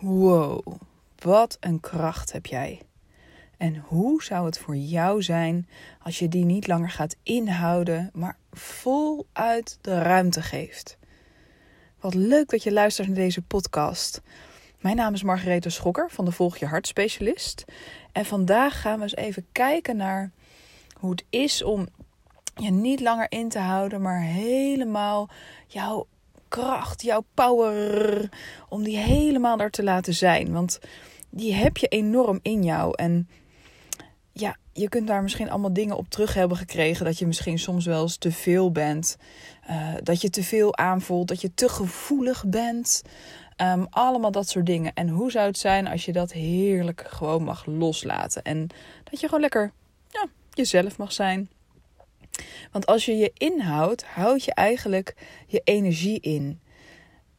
Wow, wat een kracht heb jij. En hoe zou het voor jou zijn als je die niet langer gaat inhouden, maar voluit de ruimte geeft? Wat leuk dat je luistert naar deze podcast. Mijn naam is Margarethe Schokker van de Volg Je Hart Specialist. En vandaag gaan we eens even kijken naar hoe het is om je niet langer in te houden, maar helemaal jouw kracht, jouw power, om die helemaal er te laten zijn. Want die heb je enorm in jou. En ja, je kunt daar misschien allemaal dingen op terug hebben gekregen. Dat je misschien soms wel eens te veel bent. Uh, dat je te veel aanvoelt. Dat je te gevoelig bent. Um, allemaal dat soort dingen. En hoe zou het zijn als je dat heerlijk gewoon mag loslaten? En dat je gewoon lekker ja, jezelf mag zijn. Want als je je inhoudt, houd je eigenlijk je energie in.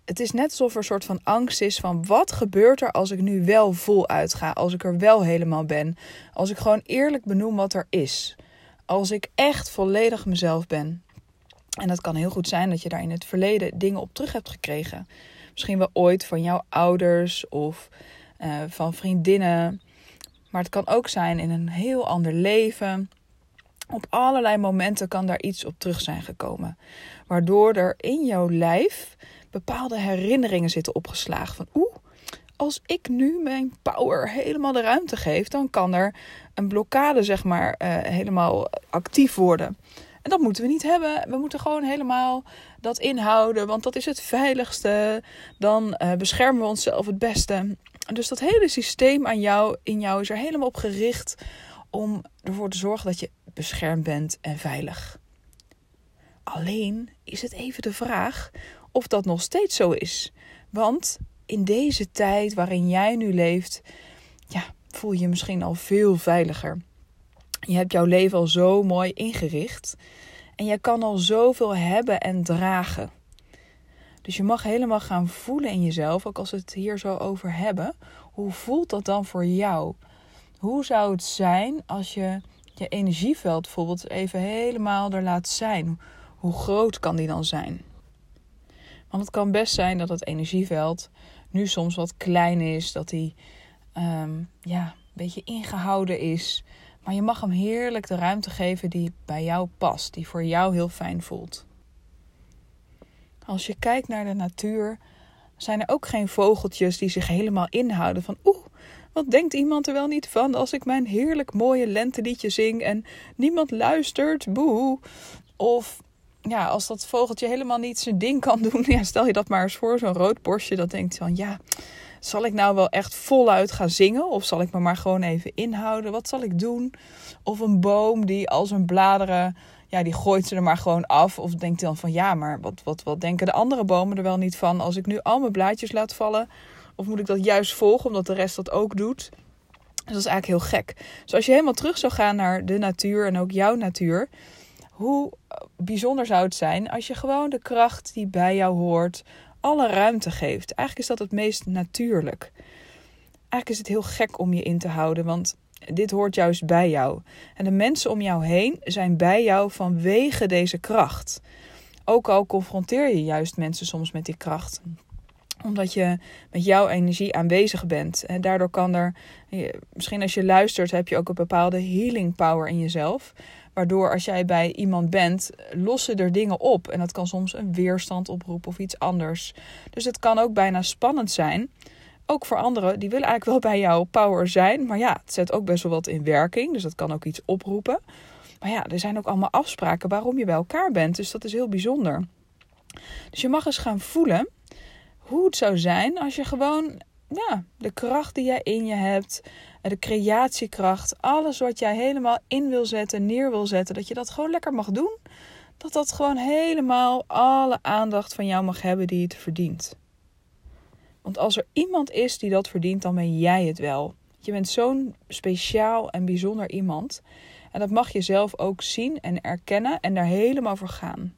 Het is net alsof er een soort van angst is van wat gebeurt er als ik nu wel voluit ga, als ik er wel helemaal ben, als ik gewoon eerlijk benoem wat er is, als ik echt volledig mezelf ben. En dat kan heel goed zijn dat je daar in het verleden dingen op terug hebt gekregen. Misschien wel ooit van jouw ouders of uh, van vriendinnen. Maar het kan ook zijn in een heel ander leven op allerlei momenten kan daar iets op terug zijn gekomen. Waardoor er in jouw lijf bepaalde herinneringen zitten opgeslagen. Van oeh, als ik nu mijn power helemaal de ruimte geef, dan kan er een blokkade, zeg maar, uh, helemaal actief worden. En dat moeten we niet hebben. We moeten gewoon helemaal dat inhouden, want dat is het veiligste. Dan uh, beschermen we onszelf het beste. Dus dat hele systeem aan jou, in jou is er helemaal op gericht om ervoor te zorgen dat je beschermd bent en veilig. Alleen is het even de vraag of dat nog steeds zo is. Want in deze tijd waarin jij nu leeft, ja, voel je je misschien al veel veiliger. Je hebt jouw leven al zo mooi ingericht en je kan al zoveel hebben en dragen. Dus je mag helemaal gaan voelen in jezelf, ook als we het hier zo over hebben. Hoe voelt dat dan voor jou? Hoe zou het zijn als je je energieveld bijvoorbeeld even helemaal er laat zijn? Hoe groot kan die dan zijn? Want het kan best zijn dat het energieveld nu soms wat klein is, dat hij um, ja, een beetje ingehouden is. Maar je mag hem heerlijk de ruimte geven die bij jou past, die voor jou heel fijn voelt. Als je kijkt naar de natuur, zijn er ook geen vogeltjes die zich helemaal inhouden van oeh, wat denkt iemand er wel niet van als ik mijn heerlijk mooie lenteliedje zing en niemand luistert? Boe. Of ja, als dat vogeltje helemaal niet zijn ding kan doen. Ja, stel je dat maar eens voor, zo'n rood borstje. Dat denkt van ja, zal ik nou wel echt voluit gaan zingen? Of zal ik me maar gewoon even inhouden? Wat zal ik doen? Of een boom die al zijn bladeren, ja, die gooit ze er maar gewoon af. Of denkt dan van ja, maar wat, wat, wat denken de andere bomen er wel niet van als ik nu al mijn blaadjes laat vallen? Of moet ik dat juist volgen omdat de rest dat ook doet? Dus dat is eigenlijk heel gek. Dus als je helemaal terug zou gaan naar de natuur en ook jouw natuur, hoe bijzonder zou het zijn als je gewoon de kracht die bij jou hoort alle ruimte geeft. Eigenlijk is dat het meest natuurlijk. Eigenlijk is het heel gek om je in te houden, want dit hoort juist bij jou. En de mensen om jou heen zijn bij jou vanwege deze kracht. Ook al confronteer je juist mensen soms met die kracht omdat je met jouw energie aanwezig bent. En daardoor kan er, misschien als je luistert, heb je ook een bepaalde healing power in jezelf. Waardoor als jij bij iemand bent, lossen er dingen op. En dat kan soms een weerstand oproepen of iets anders. Dus het kan ook bijna spannend zijn. Ook voor anderen, die willen eigenlijk wel bij jouw power zijn. Maar ja, het zet ook best wel wat in werking. Dus dat kan ook iets oproepen. Maar ja, er zijn ook allemaal afspraken waarom je bij elkaar bent. Dus dat is heel bijzonder. Dus je mag eens gaan voelen hoe het zou zijn als je gewoon ja, de kracht die jij in je hebt, de creatiekracht, alles wat jij helemaal in wil zetten, neer wil zetten, dat je dat gewoon lekker mag doen. Dat dat gewoon helemaal alle aandacht van jou mag hebben die het verdient. Want als er iemand is die dat verdient, dan ben jij het wel. Je bent zo'n speciaal en bijzonder iemand. En dat mag je zelf ook zien en erkennen en daar helemaal voor gaan.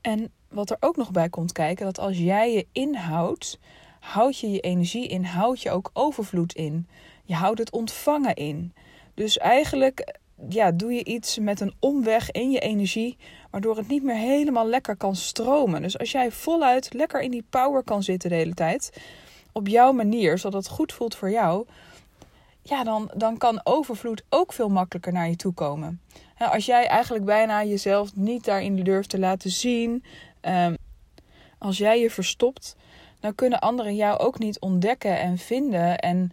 En wat er ook nog bij komt kijken, dat als jij je inhoudt, houd je je energie in, houd je ook overvloed in. Je houdt het ontvangen in. Dus eigenlijk ja, doe je iets met een omweg in je energie, waardoor het niet meer helemaal lekker kan stromen. Dus als jij voluit lekker in die power kan zitten de hele tijd, op jouw manier, zodat het goed voelt voor jou, ja, dan, dan kan overvloed ook veel makkelijker naar je toe komen. als jij eigenlijk bijna jezelf niet daarin durft te laten zien, ehm, als jij je verstopt, dan kunnen anderen jou ook niet ontdekken en vinden. En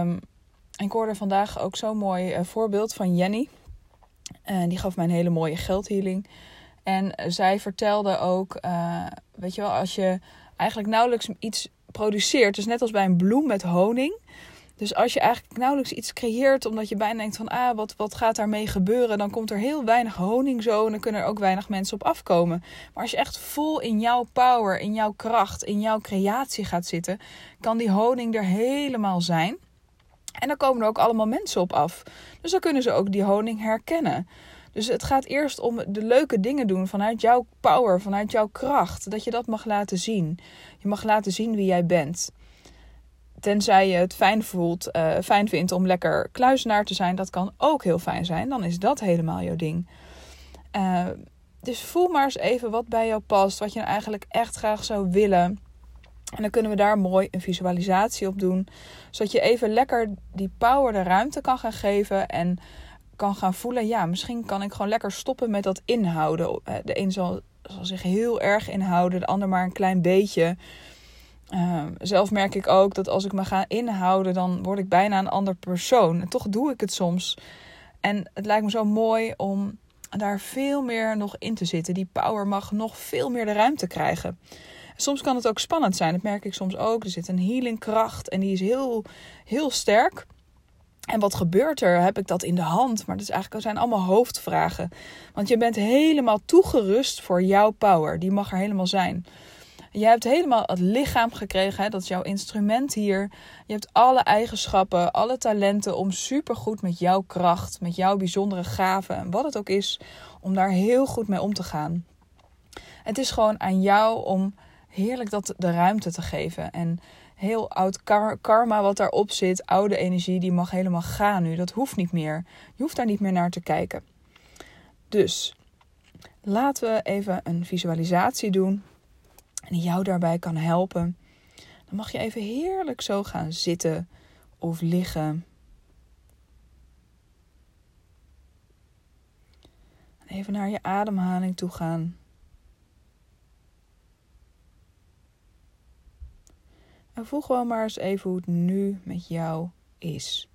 um, ik hoorde vandaag ook zo'n mooi uh, voorbeeld van Jenny. En die gaf mij een hele mooie geldhealing. En zij vertelde ook, uh, weet je wel, als je eigenlijk nauwelijks iets produceert, dus net als bij een bloem met honing. Dus als je eigenlijk nauwelijks iets creëert, omdat je bijna denkt van, ah, wat, wat gaat daarmee gebeuren? Dan komt er heel weinig honing zo en dan kunnen er ook weinig mensen op afkomen. Maar als je echt vol in jouw power, in jouw kracht, in jouw creatie gaat zitten, kan die honing er helemaal zijn. En dan komen er ook allemaal mensen op af. Dus dan kunnen ze ook die honing herkennen. Dus het gaat eerst om de leuke dingen doen vanuit jouw power, vanuit jouw kracht. Dat je dat mag laten zien. Je mag laten zien wie jij bent. Tenzij je het fijn, voelt, uh, fijn vindt om lekker kluisenaar te zijn, dat kan ook heel fijn zijn. Dan is dat helemaal jouw ding. Uh, dus voel maar eens even wat bij jou past, wat je nou eigenlijk echt graag zou willen. En dan kunnen we daar mooi een visualisatie op doen. Zodat je even lekker die power de ruimte kan gaan geven. En kan gaan voelen. Ja, misschien kan ik gewoon lekker stoppen met dat inhouden. Eh, de een zal zich heel erg inhouden. De ander maar een klein beetje. Uh, zelf merk ik ook dat als ik me ga inhouden, dan word ik bijna een ander persoon. En toch doe ik het soms. En het lijkt me zo mooi om daar veel meer nog in te zitten. Die power mag nog veel meer de ruimte krijgen. Soms kan het ook spannend zijn. Dat merk ik soms ook. Er zit een healingkracht en die is heel, heel sterk. En wat gebeurt er? Heb ik dat in de hand? Maar dat, is eigenlijk, zijn allemaal hoofdvragen. Want je bent helemaal toegerust voor jouw power. Die mag er helemaal zijn. Je hebt helemaal het lichaam gekregen. Hè? Dat is jouw instrument hier. Je hebt alle eigenschappen, alle talenten om supergoed met jouw kracht, met jouw bijzondere gaven en wat het ook is, om daar heel goed mee om te gaan. Het is gewoon aan jou om heerlijk dat de ruimte te geven. En heel oud karma wat daarop zit, oude energie, die mag helemaal gaan nu. Dat hoeft niet meer. Je hoeft daar niet meer naar te kijken. Dus laten we even een visualisatie doen en die jou daarbij kan helpen. Dan mag je even heerlijk zo gaan zitten of liggen. Even naar je ademhaling toe gaan. En voel gewoon maar eens even hoe het nu met jou is.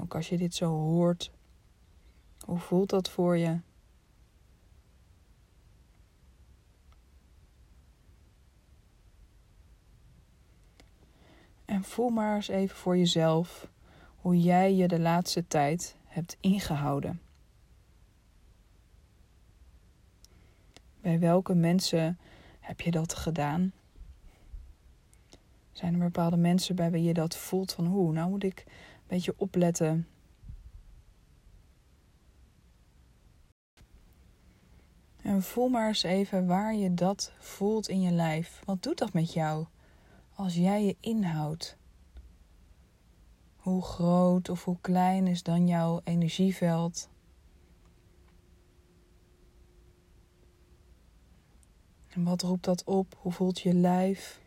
Ook als je dit zo hoort, hoe voelt dat voor je? En voel maar eens even voor jezelf hoe jij je de laatste tijd hebt ingehouden. Bij welke mensen heb je dat gedaan? Zijn er bepaalde mensen bij wie je dat voelt van hoe, nou moet ik een beetje opletten. En voel maar eens even waar je dat voelt in je lijf. Wat doet dat met jou als jij je inhoudt? Hoe groot of hoe klein is dan jouw energieveld? En wat roept dat op? Hoe voelt je lijf?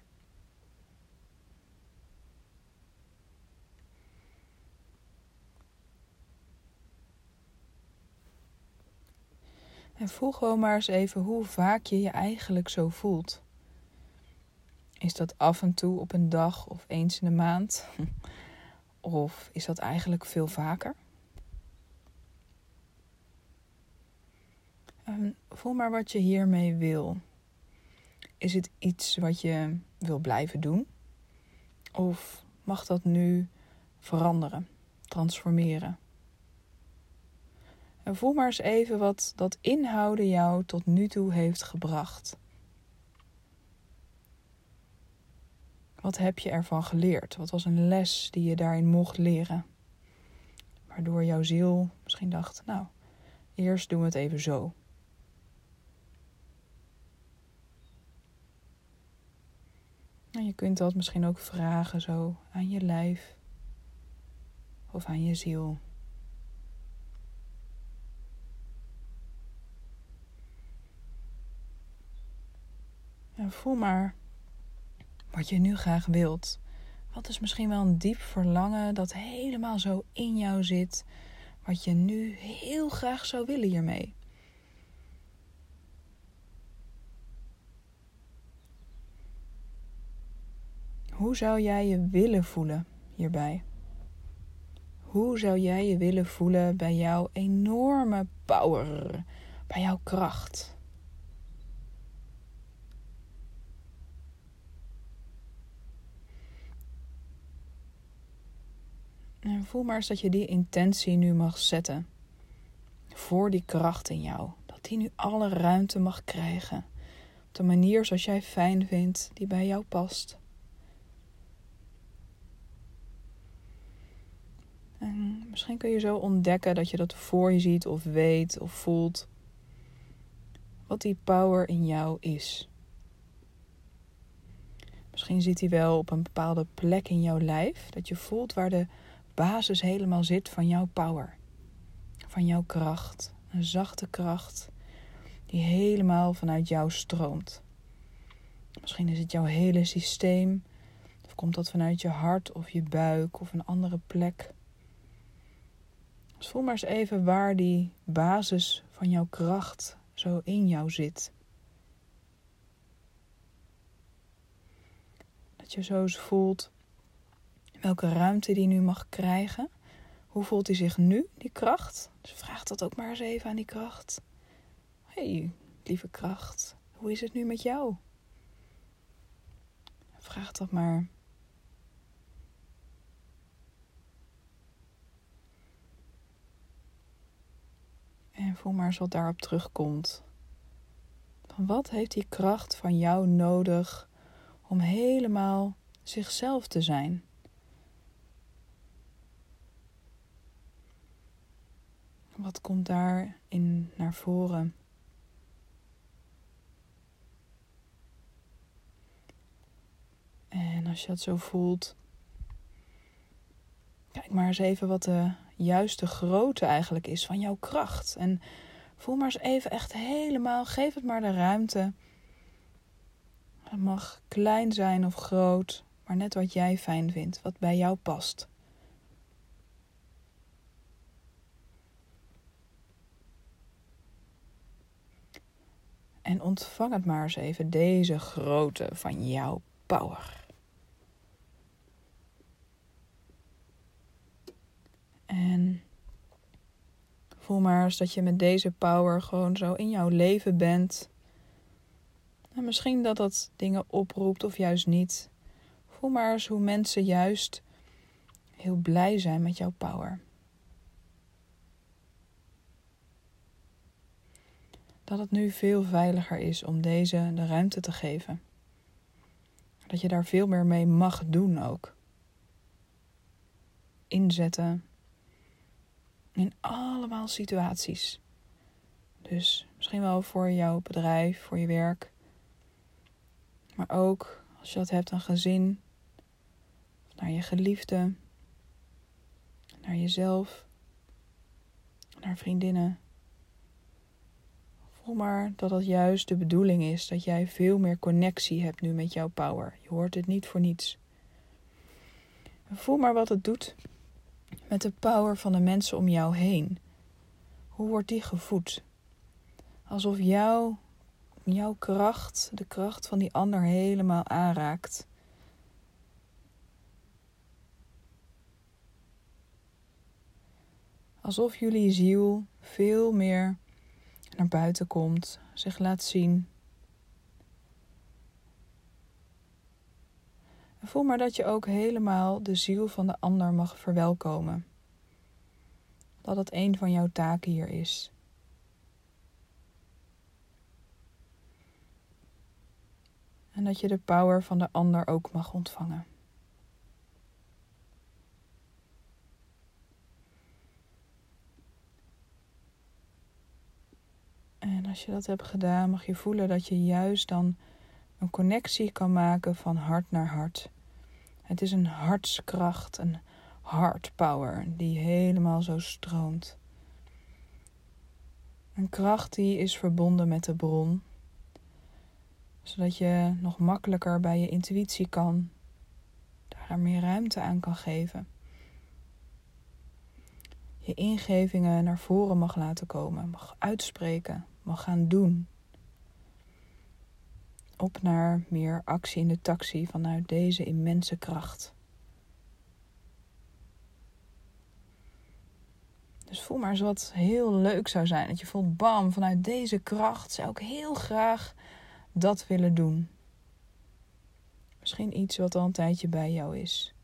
En voel gewoon maar eens even hoe vaak je je eigenlijk zo voelt. Is dat af en toe op een dag of eens in de maand? Of is dat eigenlijk veel vaker? En voel maar wat je hiermee wil. Is het iets wat je wil blijven doen? Of mag dat nu veranderen, transformeren? En voel maar eens even wat dat inhouden jou tot nu toe heeft gebracht. Wat heb je ervan geleerd? Wat was een les die je daarin mocht leren? Waardoor jouw ziel misschien dacht: Nou, eerst doen we het even zo. En je kunt dat misschien ook vragen zo aan je lijf of aan je ziel. En voel maar wat je nu graag wilt. Wat is misschien wel een diep verlangen dat helemaal zo in jou zit, wat je nu heel graag zou willen hiermee? Hoe zou jij je willen voelen hierbij? Hoe zou jij je willen voelen bij jouw enorme power, bij jouw kracht? En voel maar eens dat je die intentie nu mag zetten. Voor die kracht in jou. Dat die nu alle ruimte mag krijgen. Op de manier zoals jij fijn vindt, die bij jou past. En misschien kun je zo ontdekken dat je dat voor je ziet of weet of voelt. Wat die power in jou is. Misschien zit hij wel op een bepaalde plek in jouw lijf. Dat je voelt waar de basis helemaal zit van jouw power. Van jouw kracht. Een zachte kracht die helemaal vanuit jou stroomt. Misschien is het jouw hele systeem. Of komt dat vanuit je hart of je buik of een andere plek. Dus voel maar eens even waar die basis van jouw kracht zo in jou zit. Dat je zo eens voelt welke ruimte die nu mag krijgen. Hoe voelt hij zich nu, die kracht? Dus vraag dat ook maar eens even aan die kracht. hey, lieve kracht, hoe is het nu met jou? Vraag dat maar. En voel maar eens wat daarop terugkomt. Van wat heeft die kracht van jou nodig om helemaal zichzelf te zijn? Wat komt daarin naar voren? En als je dat zo voelt, kijk maar eens even wat de juiste grootte eigenlijk is van jouw kracht. En voel maar eens even echt helemaal, geef het maar de ruimte. Het mag klein zijn of groot, maar net wat jij fijn vindt, wat bij jou past. En ontvang het maar eens even, deze grootte van jouw power. En voel maar eens dat je met deze power gewoon zo in jouw leven bent. En misschien dat dat dingen oproept of juist niet. Voel maar eens hoe mensen juist heel blij zijn met jouw power. Dat het nu veel veiliger is om deze de ruimte te geven. Dat je daar veel meer mee mag doen ook. Inzetten in allemaal situaties. Dus misschien wel voor jouw bedrijf, voor je werk. Maar ook als je dat hebt aan gezin, naar je geliefde, naar jezelf, naar vriendinnen. Voel maar dat dat juist de bedoeling is. Dat jij veel meer connectie hebt nu met jouw power. Je hoort het niet voor niets. voel maar wat het doet met de power van de mensen om jou heen. Hoe wordt die gevoed? Alsof jouw, jouw kracht, de kracht van die ander helemaal aanraakt. Alsof jullie ziel veel meer naar buiten komt, zich laat zien. En voel maar dat je ook helemaal de ziel van de ander mag verwelkomen. Dat het een van jouw taken hier is. En dat je de power van de ander ook mag ontvangen. En als je dat hebt gedaan, mag je voelen dat je juist dan een connectie kan maken van hart naar hart. Het is een hartskracht, een heart power die helemaal zo stroomt. Een kracht die is verbonden met de bron. Zodat je nog makkelijker bij je intuïtie kan. Daar meer ruimte aan kan geven. Je ingevingen naar voren mag laten komen, mag uitspreken, mag gaan doen. Op naar meer actie in de taxi vanuit deze immense kracht. Dus voel maar eens wat heel leuk zou zijn. Dat je voelt, bam, vanuit deze kracht zou ik heel graag dat willen doen. Misschien iets wat al een tijdje bij jou is.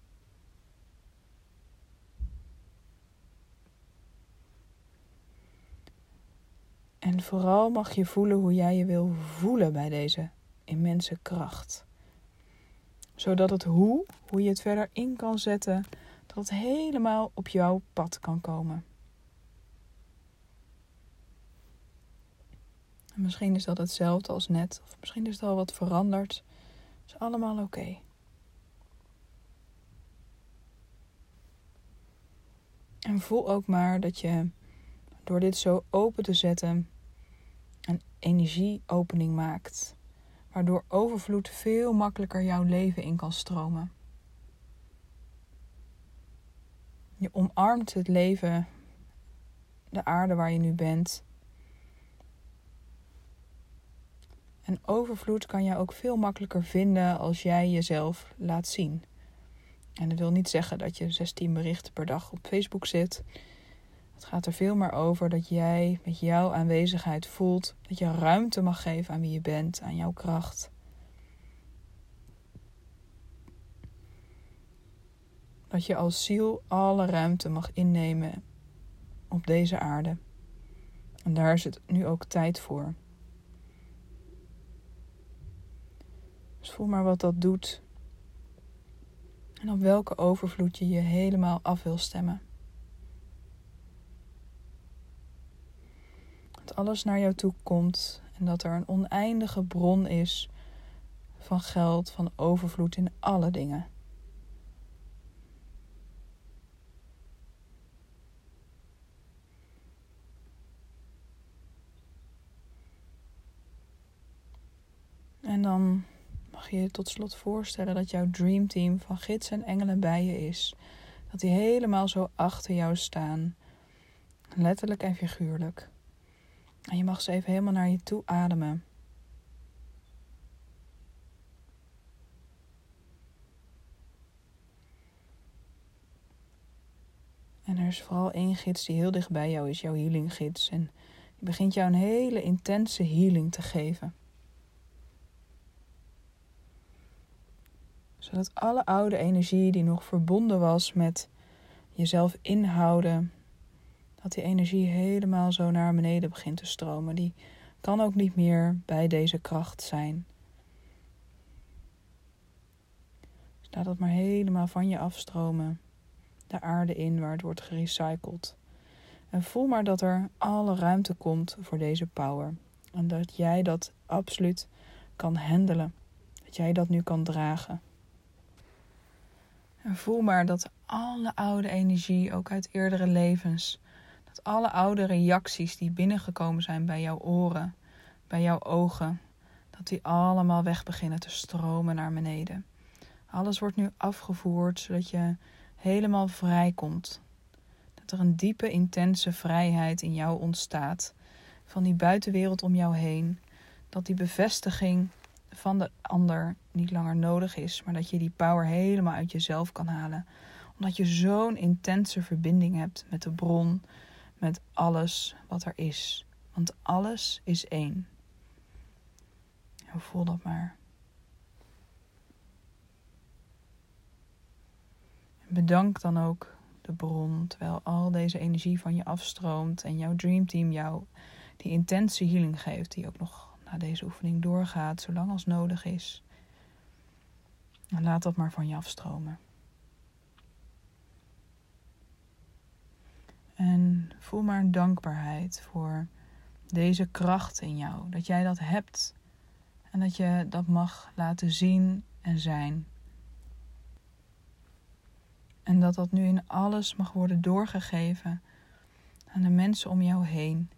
En vooral mag je voelen hoe jij je wil voelen bij deze immense kracht. Zodat het hoe, hoe je het verder in kan zetten, dat het helemaal op jouw pad kan komen. En misschien is dat hetzelfde als net, of misschien is het al wat veranderd. Is allemaal oké. En voel ook maar dat je door dit zo open te zetten een energieopening maakt, waardoor overvloed veel makkelijker jouw leven in kan stromen. Je omarmt het leven, de aarde waar je nu bent. En overvloed kan je ook veel makkelijker vinden als jij jezelf laat zien. En dat wil niet zeggen dat je 16 berichten per dag op Facebook zit. Het gaat er veel meer over dat jij met jouw aanwezigheid voelt dat je ruimte mag geven aan wie je bent, aan jouw kracht. Dat je als ziel alle ruimte mag innemen op deze aarde. En daar is het nu ook tijd voor. Dus voel maar wat dat doet. En op welke overvloed je je helemaal af wil stemmen. Alles naar jou toe komt en dat er een oneindige bron is van geld, van overvloed in alle dingen. En dan mag je je tot slot voorstellen dat jouw dreamteam van gids en engelen bij je is. Dat die helemaal zo achter jou staan. Letterlijk en figuurlijk. En je mag ze even helemaal naar je toe ademen. En er is vooral één gids die heel dicht bij jou is, jouw healinggids. En die begint jou een hele intense healing te geven. Zodat alle oude energie die nog verbonden was met jezelf inhouden, dat die energie helemaal zo naar beneden begint te stromen. Die kan ook niet meer bij deze kracht zijn. Laat dat maar helemaal van je afstromen. De aarde in waar het wordt gerecycled. En voel maar dat er alle ruimte komt voor deze power. En dat jij dat absoluut kan handelen. Dat jij dat nu kan dragen. En voel maar dat alle oude energie, ook uit eerdere levens, dat alle oude reacties die binnengekomen zijn bij jouw oren, bij jouw ogen, dat die allemaal weg beginnen te stromen naar beneden. Alles wordt nu afgevoerd zodat je helemaal vrij komt. Dat er een diepe, intense vrijheid in jou ontstaat van die buitenwereld om jou heen. Dat die bevestiging van de ander niet langer nodig is, maar dat je die power helemaal uit jezelf kan halen. Omdat je zo'n intense verbinding hebt met de bron, met alles wat er is. Want alles is één. voel dat maar. Bedank dan ook de bron, terwijl al deze energie van je afstroomt en jouw dreamteam jou die intense healing geeft, die ook nog na deze oefening doorgaat, zolang als nodig is. En laat dat maar van je afstromen. En voel maar een dankbaarheid voor deze kracht in jou. Dat jij dat hebt en dat je dat mag laten zien en zijn. En dat dat nu in alles mag worden doorgegeven aan de mensen om jou heen.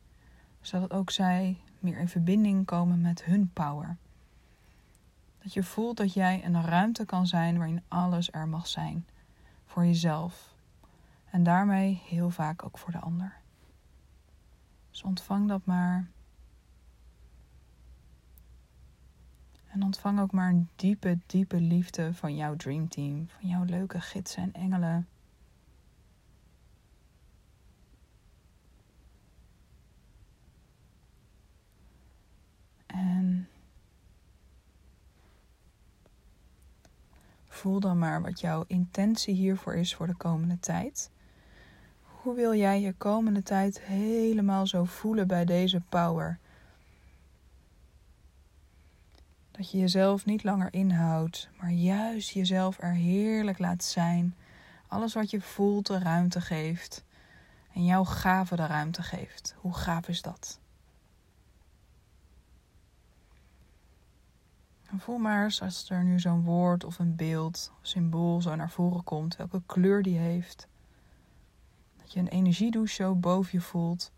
Zodat ook zij meer in verbinding komen met hun power. Dat je voelt dat jij een ruimte kan zijn waarin alles er mag zijn. Voor jezelf. En daarmee heel vaak ook voor de ander. Dus ontvang dat maar. En ontvang ook maar een diepe, diepe liefde van jouw dreamteam, van jouw leuke gidsen en engelen. En voel dan maar wat jouw intentie hiervoor is voor de komende tijd. Hoe wil jij je komende tijd helemaal zo voelen bij deze power? Dat je jezelf niet langer inhoudt, maar juist jezelf er heerlijk laat zijn. Alles wat je voelt de ruimte geeft. En jouw gave de ruimte geeft. Hoe gaaf is dat? Voel maar eens als er nu zo'n woord of een beeld, symbool zo naar voren komt, welke kleur die heeft. Dat je een energiedouche zo boven je voelt.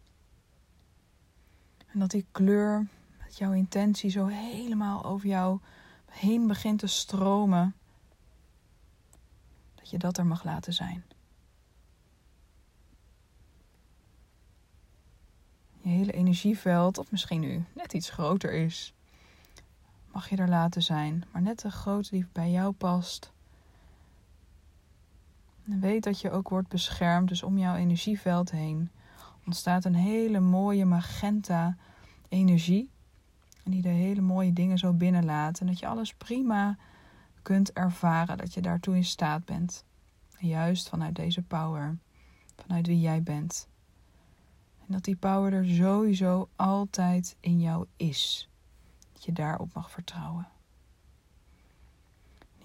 En dat die kleur dat jouw intentie zo helemaal over jou heen begint te stromen. Dat je dat er mag laten zijn. Je hele energieveld, of misschien nu net iets groter is, mag je er laten zijn. Maar net de grootte die bij jou past. Weet dat je ook wordt beschermd, dus om jouw energieveld heen ontstaat een hele mooie magenta energie. En die de hele mooie dingen zo binnenlaat. En dat je alles prima kunt ervaren. Dat je daartoe in staat bent. juist vanuit deze power. Vanuit wie jij bent. En dat die power er sowieso altijd in jou is. Dat je daarop mag vertrouwen.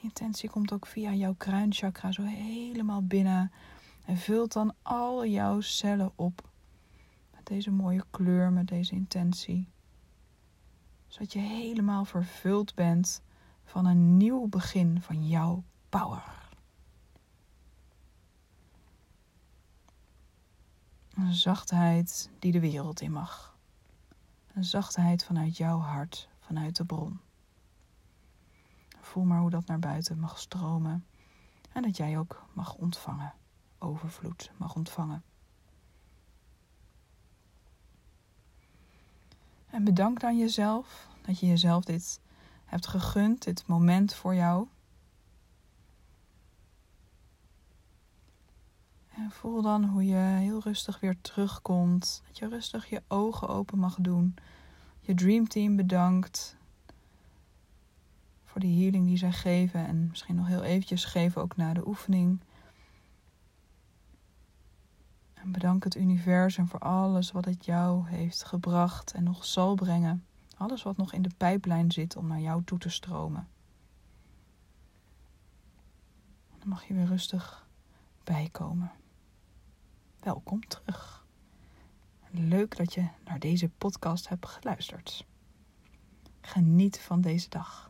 Intentie komt ook via jouw kruinchakra zo helemaal binnen. En vult dan al jouw cellen op. Met deze mooie kleur, met deze intentie zodat je helemaal vervuld bent van een nieuw begin van jouw power. Een zachtheid die de wereld in mag. Een zachtheid vanuit jouw hart, vanuit de bron. Voel maar hoe dat naar buiten mag stromen en dat jij ook mag ontvangen, overvloed mag ontvangen. En bedank dan jezelf dat je jezelf dit hebt gegund, dit moment voor jou. En voel dan hoe je heel rustig weer terugkomt. Dat je rustig je ogen open mag doen. Je dreamteam bedankt de healing die zij geven. En misschien nog heel eventjes geven ook na de oefening. En bedank het universum voor alles wat het jou heeft gebracht en nog zal brengen. Alles wat nog in de pijplijn zit om naar jou toe te stromen. Dan mag je weer rustig bijkomen. Welkom terug. Leuk dat je naar deze podcast hebt geluisterd. Geniet van deze dag.